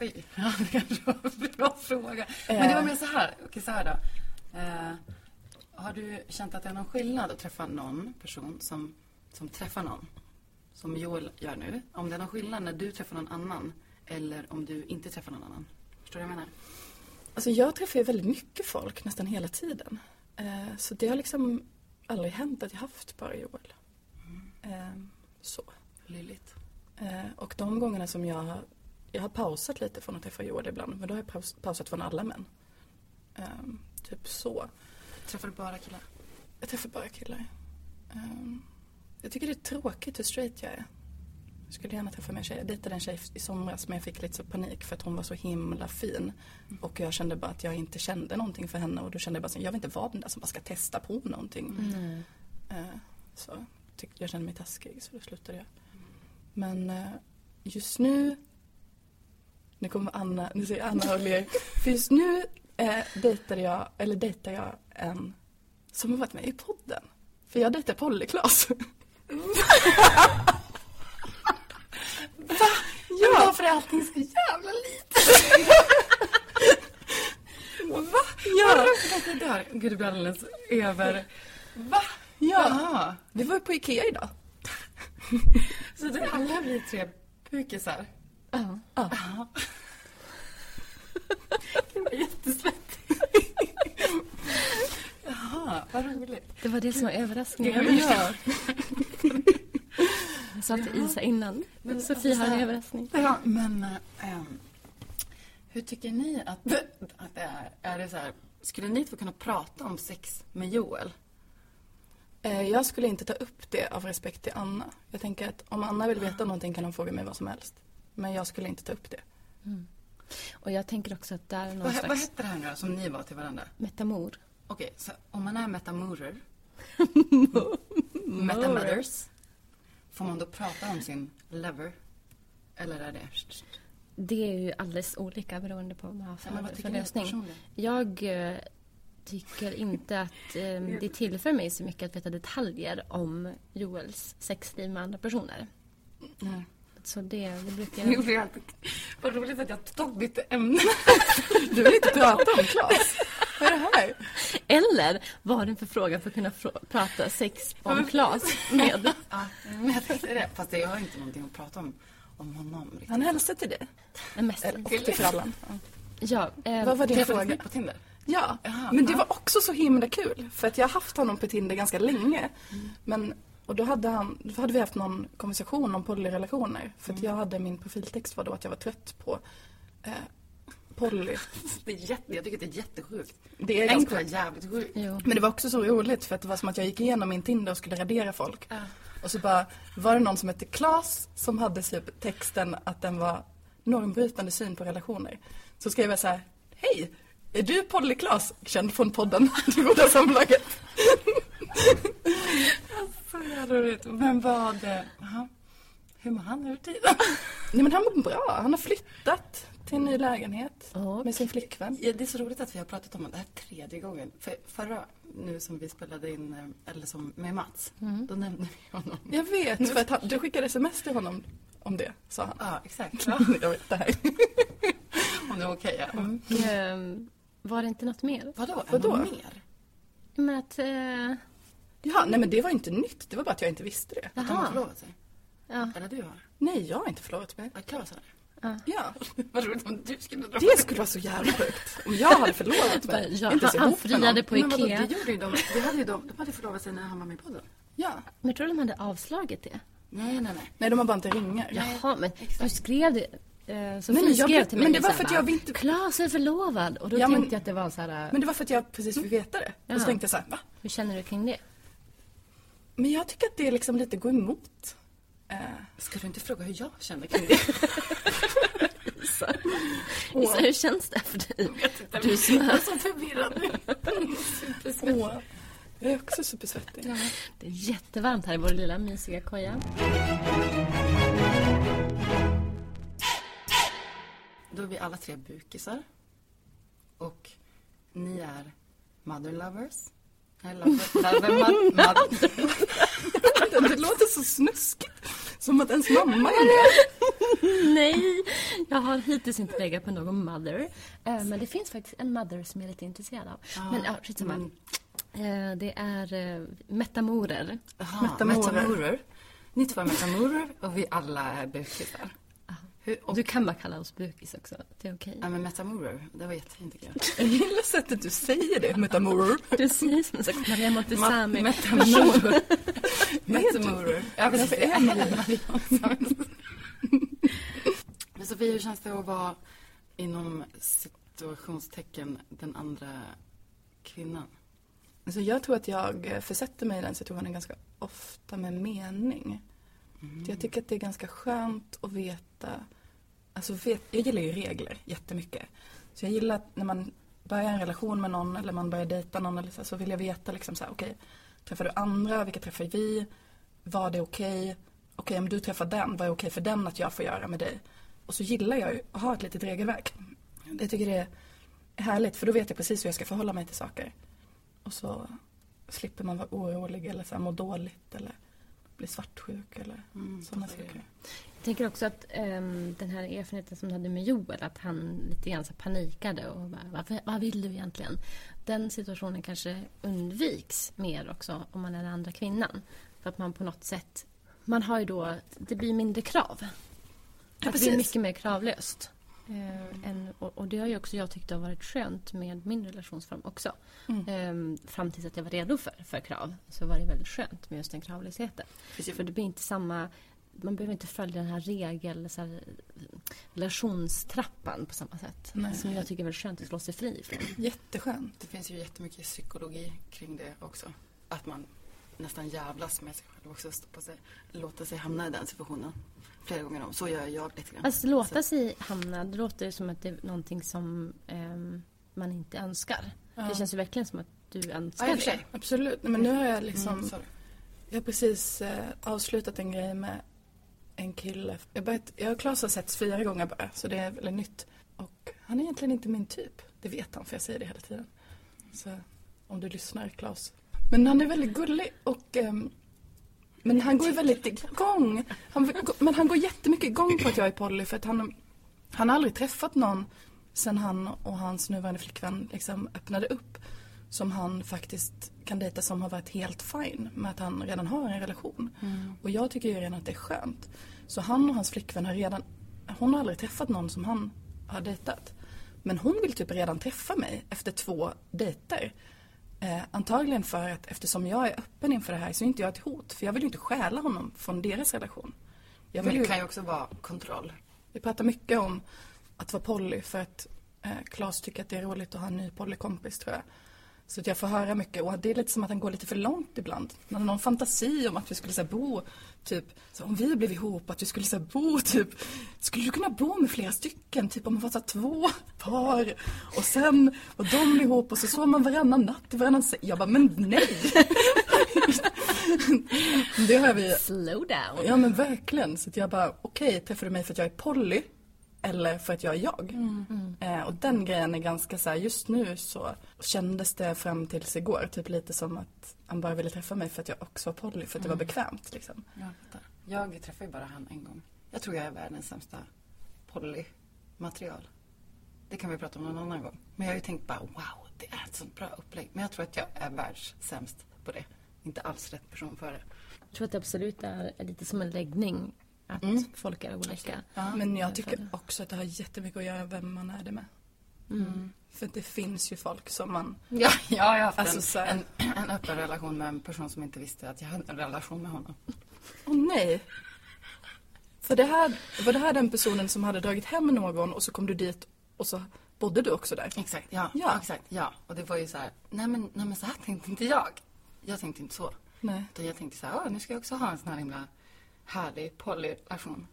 S2: Oj, ja, det kanske var en bra fråga. Men det var mer så här, okej så här då. Eh, har du känt att det är någon skillnad att träffa någon person som, som träffar någon? Som Joel gör nu. Om det är någon skillnad när du träffar någon annan eller om du inte träffar någon annan. Förstår du vad jag menar?
S3: Alltså jag träffar ju väldigt mycket folk nästan hela tiden. Eh, så det har liksom aldrig hänt att jag haft bara Joel. Eh, så.
S2: Lilligt.
S3: Eh, och de gångerna som jag jag har pausat lite från att träffa Joel ibland. Men då har jag paus, pausat från alla män. Eh, typ så.
S2: Träffar du bara killar?
S3: Jag träffar bara killar. Ehm, jag tycker det är tråkigt hur straight jag är. Jag skulle gärna träffa mer tjejer. Jag dejtade en tjej i somras men jag fick lite så panik för att hon var så himla fin. Och jag kände bara att jag inte kände någonting för henne och då kände jag bara så, jag vill inte vara den där som bara ska testa på någonting. Eh, så tyckte jag kände mig taskig så då slutade jag. Men eh, just nu, nu kommer Anna, nu säger Anna och ler. För just nu eh, dejtade jag, eller dejtar jag en som har varit med i podden. För jag dejtar Polly-Klas. Va? Ja! Varför är allting så jävla litet? Va? Ja!
S2: Jag dör. Gud, det blir alldeles över...
S3: Va? Ja!
S2: Jaha.
S3: Vi var ju på Ikea idag.
S2: Så det alla blir tre pukisar?
S1: Ja.
S3: Ja.
S2: Det var jättesvettigt. Jaha, vad roligt.
S1: Det var det som var överraskningen.
S2: Ja.
S1: Jag sa till Isa innan. Sofie har en överraskning.
S2: Ja, men äh, ähm, hur tycker ni att, att det är? Är det så här, skulle ni få kunna prata om sex med Joel?
S3: Eh, Jag skulle inte ta upp det av respekt till Anna. Jag tänker att om Anna vill veta någonting kan hon fråga mig vad som helst. Men jag skulle inte ta upp det.
S1: Och jag tänker också att det är någon
S2: Vad, vad
S1: slags
S2: hette det här nu som ni var till varandra?
S1: metamor.
S2: Okej, så om man är metamorer, metamothers, får man då prata om sin lover? Eller är det...
S1: Det är ju alldeles olika beroende på vad man har för,
S2: Ja, vad
S1: för lösning. Jag eh, tycker inte att eh, det tillför mig så mycket att veta detaljer om Joels sexliv med andra personer.
S2: Nej.
S1: Så det, det brukar jag...
S2: jag. Vad roligt att jag tog ditt ämne.
S3: Du vill inte prata om Klas? Vad är det här?
S1: Eller var det för fråga för att kunna prata sex om Klas med?
S2: Ja, men jag tänkte det. Fast jag har inte någonting att prata om, om honom. Riktigt.
S3: Han hälsade till dig.
S1: Nej, mest.
S3: Eller, och till frallan. Ja.
S1: Eh,
S3: Vad var din fråga?
S2: på Tinder?
S3: Ja,
S2: Jaha,
S3: men det
S2: ja.
S3: var också så himla kul. För att jag har haft honom på Tinder ganska länge. Men, och då hade, han, då hade vi haft någon konversation om polyrelationer. För att jag hade, min profiltext var då att jag var trött på eh, poly.
S2: Det är jätte, jag tycker det är jättesjukt.
S3: Det är ganska
S2: jävligt sjukt.
S1: jo.
S3: Men det var också så roligt för att det var som att jag gick igenom min Tinder och skulle radera folk. Och så bara var det någon som hette Klas som hade typ texten att den var normbrytande syn på relationer. Så skrev jag så här, hej, Är du Polly Klas, känd från podden Det goda samlaget?
S2: Så jävla roligt. Men vad... eh, Aha. Hur mår han över tiden?
S3: Nej men han mår bra. Han har flyttat till en ny lägenhet med sin flickvän.
S2: Ja, det är så roligt att vi har pratat om det här tredje gången. För förra, nu som vi spelade in, eh, eller som med Mats, då nämnde vi honom.
S3: Jag vet, för att han, du skickade sms till honom om det, sa han.
S2: Ja, exakt.
S3: Jag vet det här.
S2: Om det var okej, ja.
S1: Ehm, var det inte något mer?
S2: Vadå?
S3: Vadå?
S2: Vadå? mer?
S1: Men att... Eh,
S3: Ja, nej men det var inte nytt. Det var bara att jag inte visste det.
S2: Att de har förlovat sig?
S1: Ja.
S2: Eller du har?
S3: Nej, jag har inte förlovat mig.
S2: Ja, Klara sa det.
S3: Ja,
S2: Vad roligt om du skulle dra
S3: det skulle vara så jävla sjukt. Om jag hade förlovat mig.
S1: Ja,
S3: inte
S1: han
S3: någon.
S1: friade på
S2: Men vadå,
S1: Ikea.
S2: det gjorde ju de. Det hade ju de. De hade förlovat sig när han var med i podden.
S3: Ja.
S1: Men jag tror de hade avslagit det.
S2: Nej, nej, nej.
S3: Nej, de har bara inte ringar.
S1: Jaha, men du skrev det. Eh, Sofie
S3: Nej, men jag
S1: skrev till mig
S3: men det var
S1: här
S3: för att jag inte-
S1: Klas är förlovad. Och då
S3: Ja, men-
S1: tänkte jag att det var så här...
S3: Men det var för att jag precis fick veta det. Och så tänkte jag så här, va?
S1: Hur känner du kring det?
S3: Men jag tycker att det liksom lite går emot. Eh,
S2: Ska du inte fråga hur jag känner kring det?
S1: Isa, hur känns det för dig? Du som
S2: Jag
S1: är...
S2: är så förvirrad nu.
S3: åh, jag är också supersvettig.
S1: Det är jättevarmt här i vår lilla mysiga koja.
S2: Då är vi alla tre bukisar. Och ni är mother lovers.
S3: Det låter så snuskigt. Som att ens mamma är det.
S1: Nej, jag har hittills inte legat på någon mother. Eh, men det finns faktiskt en mother som jag är lite intresserad av. men ja, skitsamma. Eh, det är eh, metamorer.
S2: Aha,
S3: Metamorer.
S2: metamorer. Ni två är metamorer och vi alla är bukisar. Hur, och,
S1: Du kan bara kalla oss bukis också. Det är okej.
S2: ja, men metamorer, det var jättefint tycker jag.
S3: Jag gillar sättet du säger det, metamor.
S1: Du säger som en slags Maria Montazami.
S2: Metamorer. Metamorer. Ja,
S3: Varför
S2: precis.
S3: är
S2: är Maria Men Sofie, hur känns det att vara inom situationstecken den andra kvinnan?
S3: Alltså jag tror att jag försätter mig i den situationen ganska ofta med mening. Jag tycker att det är ganska skönt att veta, alltså vet, jag gillar ju regler jättemycket. Så jag gillar att när man börjar en relation med någon eller man börjar dejta någon eller så, så vill jag veta liksom så här, okej, träffar du andra, vilka träffar vi, vad är okej, okej om du träffar den, vad är okej för den att jag får göra med dig? Och så gillar jag ju att ha ett litet regelverk. Jag tycker det är härligt för då vet jag precis hur jag ska förhålla mig till saker. Och så slipper man vara orolig eller så här, må dåligt eller bli svartsjuk eller sådana saker.
S1: Jag tänker också att ehm, den här erfarenheten som du hade med Joel, att han lite grann panikade och bara, vad, vad vill du egentligen? Den situationen kanske undviks mer också om man är den andra kvinnan. För att man på något sätt, man har ju då, det blir mindre krav. att det blir mycket mer kravlöst. Eh, än, och, och det har ju också jag tyckt har varit skönt med min relationsform också. Eh, fram tills att jag var redo för, för krav så var det väldigt skönt med just den kravlösheten. För det blir inte samma man behöver inte följa den här regel, så här, relationstrappan på samma sätt.
S3: Nej.
S1: Som jag tycker är väldigt skönt att slå sig fri från.
S3: Jätteskönt.
S2: Det finns ju jättemycket psykologi kring det också. Att man nästan jävlas med sig själv också. Sig, låta sig hamna i den situationen flera gånger om. Så gör jag lite grann.
S1: Alltså låta sig hamna, det låter som att det är någonting som ehm, man inte önskar. Det känns ju verkligen som att du önskar
S2: Ja,
S1: det.
S3: Absolut. Nej, Men nu har jag liksom,
S2: Mm,
S3: jag har precis eh, avslutat en grej med en kille. Jag, har börjat, jag och Claes har setts fyra gånger bara, så det är väldigt nytt. Och han är egentligen inte min typ. Det vet han, för jag säger det hela tiden. Så om du lyssnar, Claes. Men han är väldigt gullig och ehm, men han går ju väldigt igång. Han, men han går jättemycket igång på att jag är poly för att han, han har aldrig träffat någon sen han och hans nuvarande flickvän liksom öppnade upp som han faktiskt kan dejta som har varit helt fine med att han redan har en relation. Och jag tycker ju redan att det är skönt. Så han och hans flickvän har redan, hon har aldrig träffat någon som han har dejtat. Men hon vill typ redan träffa mig efter två dejter. Eh, antagligen för att eftersom jag är öppen inför det här så är inte jag ett hot. För jag vill ju inte stjäla honom från deras relation. Jag
S2: Men
S3: vill
S2: det
S3: ju,
S2: kan ju också vara kontroll.
S3: vi pratar mycket om att vara poly för att eh, Claes tycker att det är roligt att ha en ny polykompis tror jag. Så att jag får höra mycket och det är lite som att han går lite för långt ibland. Man har någon fantasi om att vi skulle så här, bo, typ, så om vi blev ihop, att vi skulle så här, bo typ, skulle du kunna bo med flera stycken? Typ om man var så här, två par och sen var de ihop och så sov man varannan natt i varannan säng. Jag bara, men nej! det har vi...
S1: Slow down.
S3: Ja men verkligen. Så jag bara, okej, okay, träffar du mig för att jag är poly? Eller för att jag är jag. Mm. Eh, och den grejen är ganska så här, just nu så kändes det fram tills igår typ lite som att han bara ville träffa mig för att jag också var poly, för att det var bekvämt liksom.
S2: Jag, jag träffade ju bara han en gång. Jag tror jag är världens sämsta polymaterial. Det kan vi prata om någon annan gång. Men jag har ju tänkt bara wow, det är ett sånt bra upplägg. Men jag tror att jag är världssämst på det. Inte alls rätt person för det.
S1: Jag tror att det absolut är lite som en läggning att mm. folk är olika.
S3: Ja, men jag tycker också att det har jättemycket att göra med vem man är det med. Mm. För det finns ju folk som man...
S2: Ja, jag har haft alltså, en, en, en öppen relation med en person som inte visste att jag hade en relation med honom.
S3: Åh oh, nej. För det här, var det här den personen som hade dragit hem någon och så kom du dit och så bodde du också där?
S2: Exakt, ja. ja. Exakt, ja. Och det var ju så här, nej men, nej men så här tänkte inte jag. Jag tänkte inte så. Nej. Utan jag tänkte så här, nu ska jag också ha en sån här himla härlig polyrelation.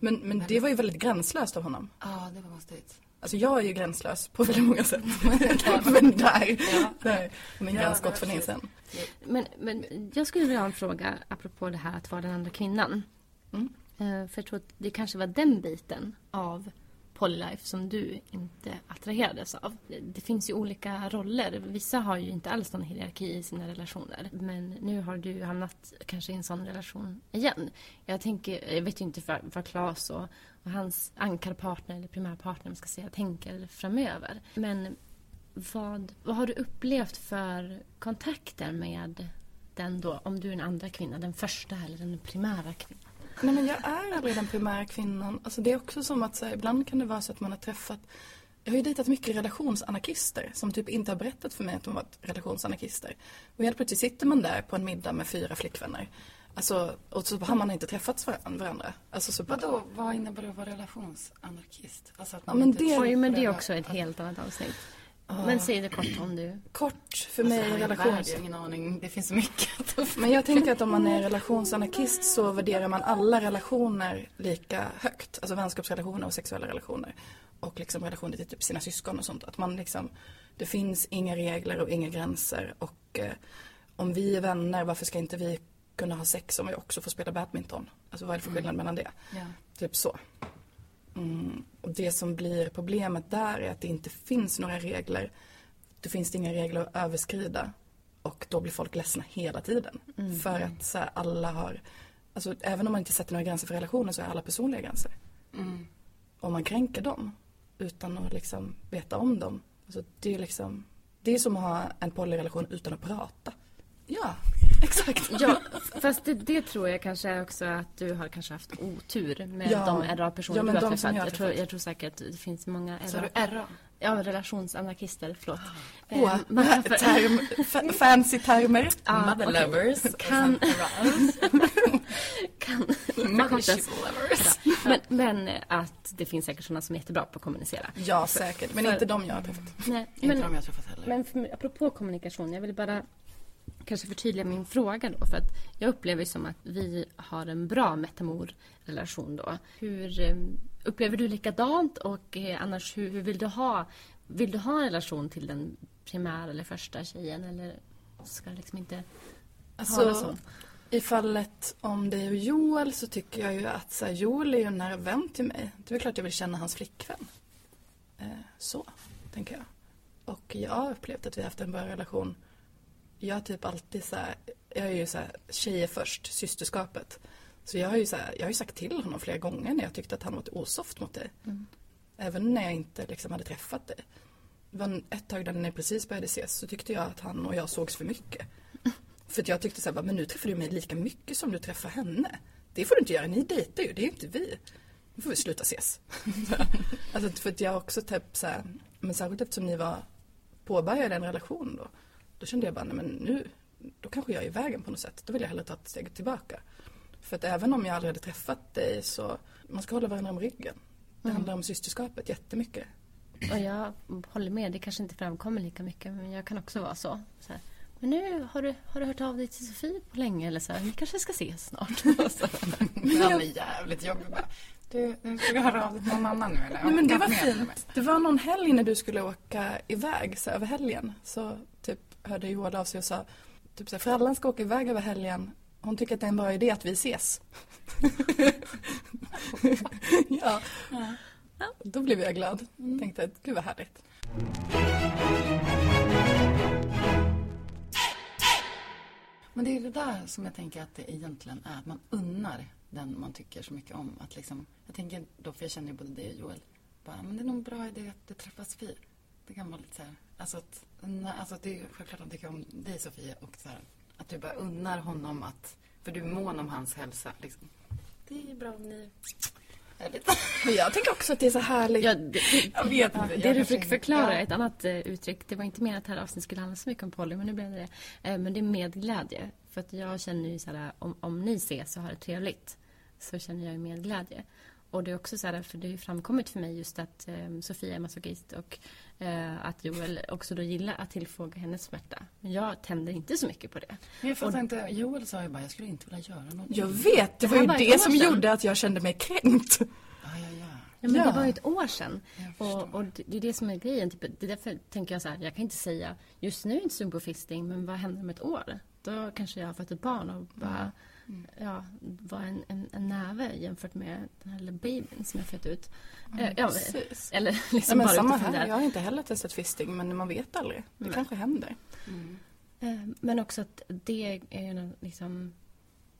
S3: Men, men det var ju väldigt gränslöst av honom.
S2: Ja, det var konstigt.
S3: Alltså jag är ju gränslös på väldigt många sätt. men där, ja. där min gräns gått för länge sedan.
S1: Men, men jag skulle vilja ha en fråga apropå det här att vara den andra kvinnan. Mm. Uh, för jag tror att det kanske var den biten av polylife som du inte attraherades av. Det finns ju olika roller. Vissa har ju inte alls någon hierarki i sina relationer. Men nu har du hamnat kanske i en sån relation igen. Jag tänker, jag vet ju inte vad, vad Claes och, och hans ankarpartner eller primärpartner ska säga tänker framöver. Men vad, vad har du upplevt för kontakter med den då, om du är den andra kvinnan, den första eller den primära kvinnan?
S3: Nej men jag är aldrig den primära kvinnan. Alltså det är också som att så här, ibland kan det vara så att man har träffat jag har ju dejtat mycket relationsanarkister som typ inte har berättat för mig att de varit relationsanarkister. Och helt plötsligt sitter man där på en middag med fyra flickvänner. Alltså, och så har man inte träffat varandra. Alltså, så
S2: Vadå, vad innebär det att vara relationsanarkist?
S1: Alltså att man ja, men det, Oj, men det är också ett helt annat avsnitt. Men säg det kort om du...
S3: Kort för mig alltså, relations...
S2: Jag har ingen aning. Det finns så mycket.
S3: Men jag tänker att om man är relationsanarkist så värderar man alla relationer lika högt. Alltså vänskapsrelationer och sexuella relationer. Och liksom relationer till typ sina syskon och sånt. Att man liksom... Det finns inga regler och inga gränser. Och eh, om vi är vänner, varför ska inte vi kunna ha sex om vi också får spela badminton? Alltså vad är det för skillnad mellan det? Ja. Typ så. Mm. Och det som blir problemet där är att det inte finns några regler. Det finns inga regler att överskrida. Och då blir folk ledsna hela tiden. Mm. För att så här, alla har, alltså även om man inte sätter några gränser för relationer så är alla personliga gränser. Mm. Om man kränker dem utan att liksom veta om dem. Alltså det är liksom, det är som att ha en polyrelation utan att prata. Ja, exakt.
S1: ja, fast det, det, tror jag kanske också att du har kanske haft otur med ja. de RA-personer ja, du har träffat. Jag, jag, tror, jag tror säkert att det finns många RA.
S2: Så du RA?
S1: Ja, relationsanarkister, förlåt.
S3: Oh, eh, term, fancy termer.
S1: Ah, Mother okay. lovers. Kan... kan men, men att det finns säkert sådana som är jättebra på att kommunicera.
S3: Ja, säkert. Men för, inte de jag har träffat.
S1: Nej,
S2: men, inte de jag har träffat heller.
S1: Men för, apropå kommunikation, jag vill bara kanske förtydliga min fråga då. För att jag upplever som att vi har en bra metamor-relation då. Hur eh, upplever du likadant? Och eh, annars hur, hur, vill du ha? Vill du ha en relation till den primära eller första tjejen? Eller ska det liksom inte alltså, ha så?
S3: I fallet om dig och Joel så tycker jag ju att så här, Joel är ju en nära vän till mig. Det är klart jag vill känna hans flickvän. Eh, så, tänker jag. Och jag har upplevt att vi har haft en bra relation jag har typ alltid så här, jag är ju så här, tjejer först, systerskapet. Så jag har ju så här, jag har sagt till honom flera gånger när jag tyckte att han var osoft mot dig. Mm. Även när jag inte liksom hade träffat dig. Det var ett tag när ni precis började ses så tyckte jag att han och jag sågs för mycket. För att jag tyckte så här, men nu träffar du mig lika mycket som du träffar henne. Det får du inte göra, ni dejtar ju, det är ju inte vi. Nu får vi sluta ses. alltså för att jag också typ så här, men särskilt eftersom ni var påbörjade en relation då. Då kände jag bara, nej men nu, då kanske jag är i vägen på något sätt. Då vill jag hellre ta ett steg tillbaka. För att även om jag aldrig hade träffat dig så, man ska hålla varandra om ryggen. Det mm. handlar om systerskapet jättemycket.
S1: och jag håller med, det kanske inte framkommer lika mycket men jag kan också vara så. så här, men nu, har du, har du hört av dig till Sofie på länge? Eller så här, ni kanske ska ses snart.
S2: Han är jävligt jobbig bara. Du, du ska höra av dig till någon annan nu eller?
S3: Nej, men det var fint. Det var någon helg när du skulle åka iväg så över helgen. Så typ hörde Joel av sig och sa typ så här, Frallan ska åka iväg över helgen. Hon tycker att det är en bra idé att vi ses. ja. Då blev jag glad. Tänkte att gud vad härligt.
S2: Men det är det där som jag tänker att det egentligen är. Att man unnar den man tycker så mycket om. Att liksom, jag tänker då, för jag känner ju både dig och Joel. Bara, men det är nog en bra idé att du träffar Sofie. Det kan vara lite så här. Alltså, att, nej, alltså det är självklart att han tycker om dig Sofie. Och så här, att du bara unnar honom att, för du är mån om hans hälsa. Liksom. Det är bra om ni.
S3: Men jag tänker också att det är så härligt.
S1: Ja, det,
S2: Jag vet inte.
S1: det
S2: jag
S1: du
S2: inte-
S1: förklara
S2: Ja.
S1: ett annat eh, uttryck. Det var inte meningen att det här avsnittet skulle handla så mycket om poly, men nu blev det det. Eh, men det är medglädje. För att jag känner ju såhär, om, om ni ses och har det trevligt så känner jag ju medglädje. Och det är också så här, för det har ju framkommit för mig just att eh, Sofia är masochist och eh, att Joel också då gillar att tillfråga hennes smärta. Men jag tänder inte så mycket på det.
S2: Men jag fattar inte. Joel sa ju bara, jag skulle inte vilja göra något.
S3: Jag vet, det var ju det
S1: år
S3: som
S1: sedan.
S3: gjorde att jag kände mig kränkt.
S2: Ja, ja, ja.
S1: Ja, men
S3: Ja.
S1: det var ju ett år sedan. Och, och det det är det som är grejen. Typ, det är därför tänker jag så här, jag kan inte säga just nu är jag inte sugen på fisting, men vad händer om ett år? Då kanske jag har fått ett barn och bara, ja, var en, en, en näve jämfört med den här lilla babyn som jag fött ut. Eh, ja,
S3: precis.
S1: eller
S3: Ja,
S1: liksom
S3: men
S1: bara
S3: samma här,
S1: där.
S3: jag har inte heller testat fisting men man vet aldrig. Det kanske händer.
S1: Eh, Men också att det är ju liksom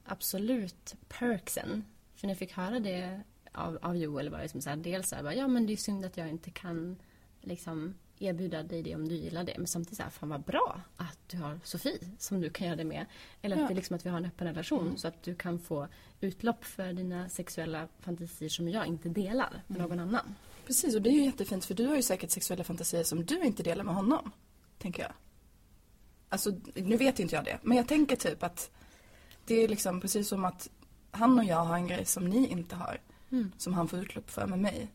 S1: absolut perksen. För när jag fick höra det av, av Joel var det som så här, dels så här, bara, ja men det är synd att jag inte kan liksom erbjuda dig det om du gillar det. Men samtidigt så här, fan vad bra att du har Sofie som du kan göra det med. Eller att,
S3: Ja.
S1: det liksom att vi har en öppen relation så att du kan få utlopp för dina sexuella fantasier som jag inte delar med någon annan.
S3: Precis, och det är ju jättefint för du har ju säkert sexuella fantasier som du inte delar med honom. Tänker jag. Alltså, nu vet inte jag det. Men jag tänker typ att det är liksom precis som att han och jag har en grej som ni inte har. Som han får utlopp för med mig.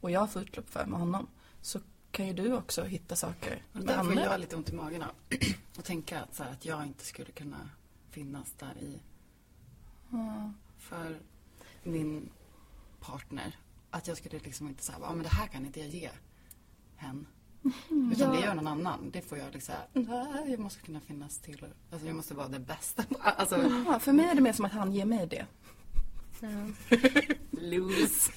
S3: Och jag får utlopp för med honom. Så kan ju du också hitta saker
S2: Och där får jag lite ont i magen av. Och tänka att, så här, att jag inte skulle kunna finnas där i för min partner. Att jag skulle liksom inte säga, ja men det här kan inte jag ge hen. Utan det gör någon annan. Det får jag liksom, nej, jag måste kunna finnas till. Alltså jag måste vara det bästa. Alltså,
S3: Ja, för mig är det mer som att han ger mig det.
S2: lose.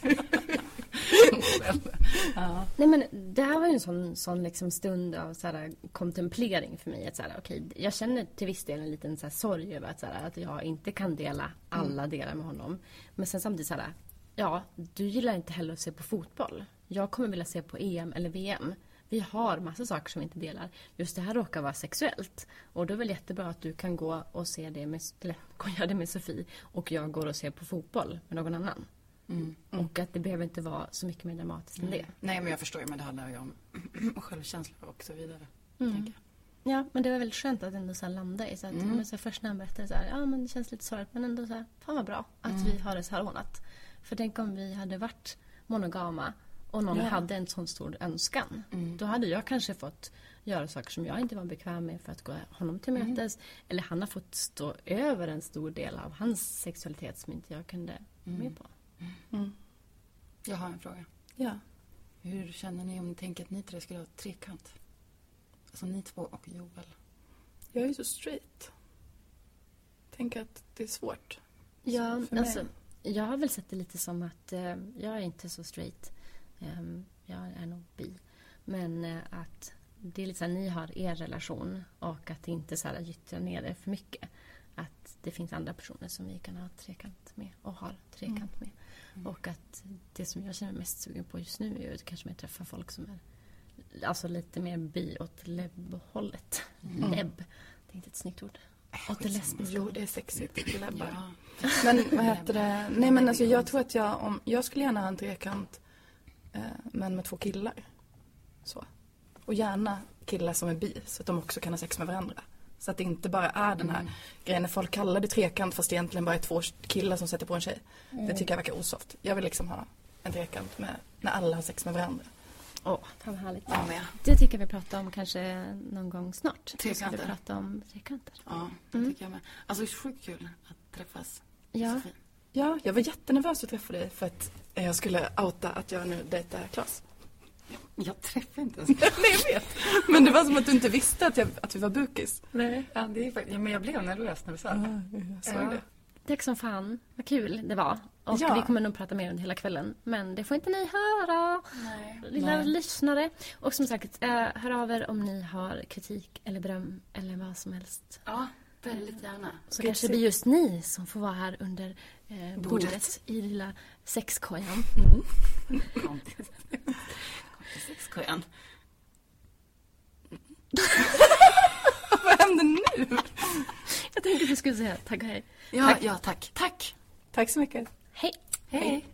S2: ja.
S1: Nej men det här var ju en sån, sån liksom stund av så här, kontemplering för mig. Att, så här, okej, jag känner till viss del en liten så här, sorg över att, så här, att jag inte kan dela alla delar med honom. Men sen samtidigt så här, ja, du gillar inte heller att se på fotboll. Jag kommer vilja se på EM eller VM. Vi har massa saker som vi inte delar. Just det här råkar vara sexuellt. Och då är det väl jättebra att du kan gå och se det med, eller göra det med Sofie. Och jag går och ser på fotboll med någon annan. Och att det behöver inte vara så mycket mer dramatiskt än det.
S2: Nej men jag förstår ju, men det handlar ju om självkänsla och så vidare.
S1: Mm. Ja, men det var väldigt skönt att ändå så landa i så att, men så först när han berättade så här, ja men det känns lite sorgligt men ändå så här, fan vad bra att vi har det så här ordnat. För tänk om vi hade varit monogama och någon
S3: Ja.
S1: hade en sån stor önskan. Då hade jag kanske fått göra saker som jag inte var bekväm med för att gå honom till mötes. Eller han har fått stå över en stor del av hans sexualitet som inte jag kunde vara med på.
S2: Jag har en fråga.
S3: Ja.
S2: Hur känner ni om ni tänker att ni tre skulle ha ett trekant? Alltså ni två och Joel.
S3: Jag är ju så straight. Tänker att det är svårt.
S1: Ja, alltså, jag har väl sett det lite som att eh, jag är inte så straight. Ehm, jag är nog bi. Men eh, att det är lite så här, ni har er relation och att det inte så här gyttrar ner det för mycket. Det finns andra personer som vi kan ha trekant med och har trekant med. Och att det som jag känner mig mest sugen på just nu är att kanske mer träffa folk som är alltså lite mer bi åt lebb-hållet. Lebb. Det är inte ett snyggt ord. Åt det lesbiska
S3: Jo, det är sexigt. Läbbar.
S2: Ja.
S3: Men vad heter det? Nej men alltså jag tror att jag, om, jag skulle gärna ha en trekant eh, men med två killar. Så. Och gärna killar som är bi så att de också kan ha sex med varandra. Så att det inte bara är den här grejen när folk kallar det trekant fast det egentligen bara är två killar som sätter på en tjej. Det tycker jag verkar osoft. Jag vill liksom ha en trekant med, när alla har sex med varandra.
S1: Åh, fan vad härligt.
S2: Jag med.
S1: Det tycker jag vi pratar om kanske någon gång snart. Ska vi
S2: Trekanter.
S1: prata om trekanter.
S2: Ja, det tycker jag med. Alltså det är sjukt kul att träffas.
S1: Ja.
S2: Sofie.
S3: Ja, jag var jättenervös att träffa dig för att jag skulle outa att jag nu dejtar Klas.
S2: Jag träffar inte ens.
S3: Nej, jag vet. Men det var som att du inte visste att, jag, att vi var bukis.
S2: Nej, ja, det är ja, men jag blev nervös när du sa det.
S3: Jag såg
S2: Ja.
S3: det.
S1: Tack som fan. Vad kul det var. Och
S3: Ja.
S1: vi kommer nog prata mer under hela kvällen. Men det får inte ni höra.
S2: Nej.
S1: Lilla
S3: Nej.
S1: lyssnare. Och som sagt, eh, hör av er om ni har kritik eller beröm eller vad som helst.
S2: Ja, väldigt gärna.
S1: Så kanske det blir just ni som får vara här under eh, bordet.
S2: Bordet.
S1: i lilla sexkojan.
S2: Kom till sexkojan.
S3: Vad händer nu?
S1: Jag tänkte att du skulle säga tack och hej.
S2: Ja,
S1: Tack.
S2: ja, tack. Tack.
S3: Tack så mycket.
S1: Hej!
S2: Hej.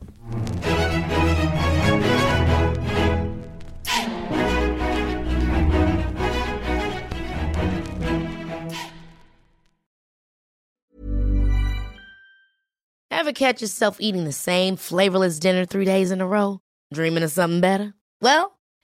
S4: Ever catch yourself eating the same flavorless dinner three days in a row? Dreaming of something better? Well,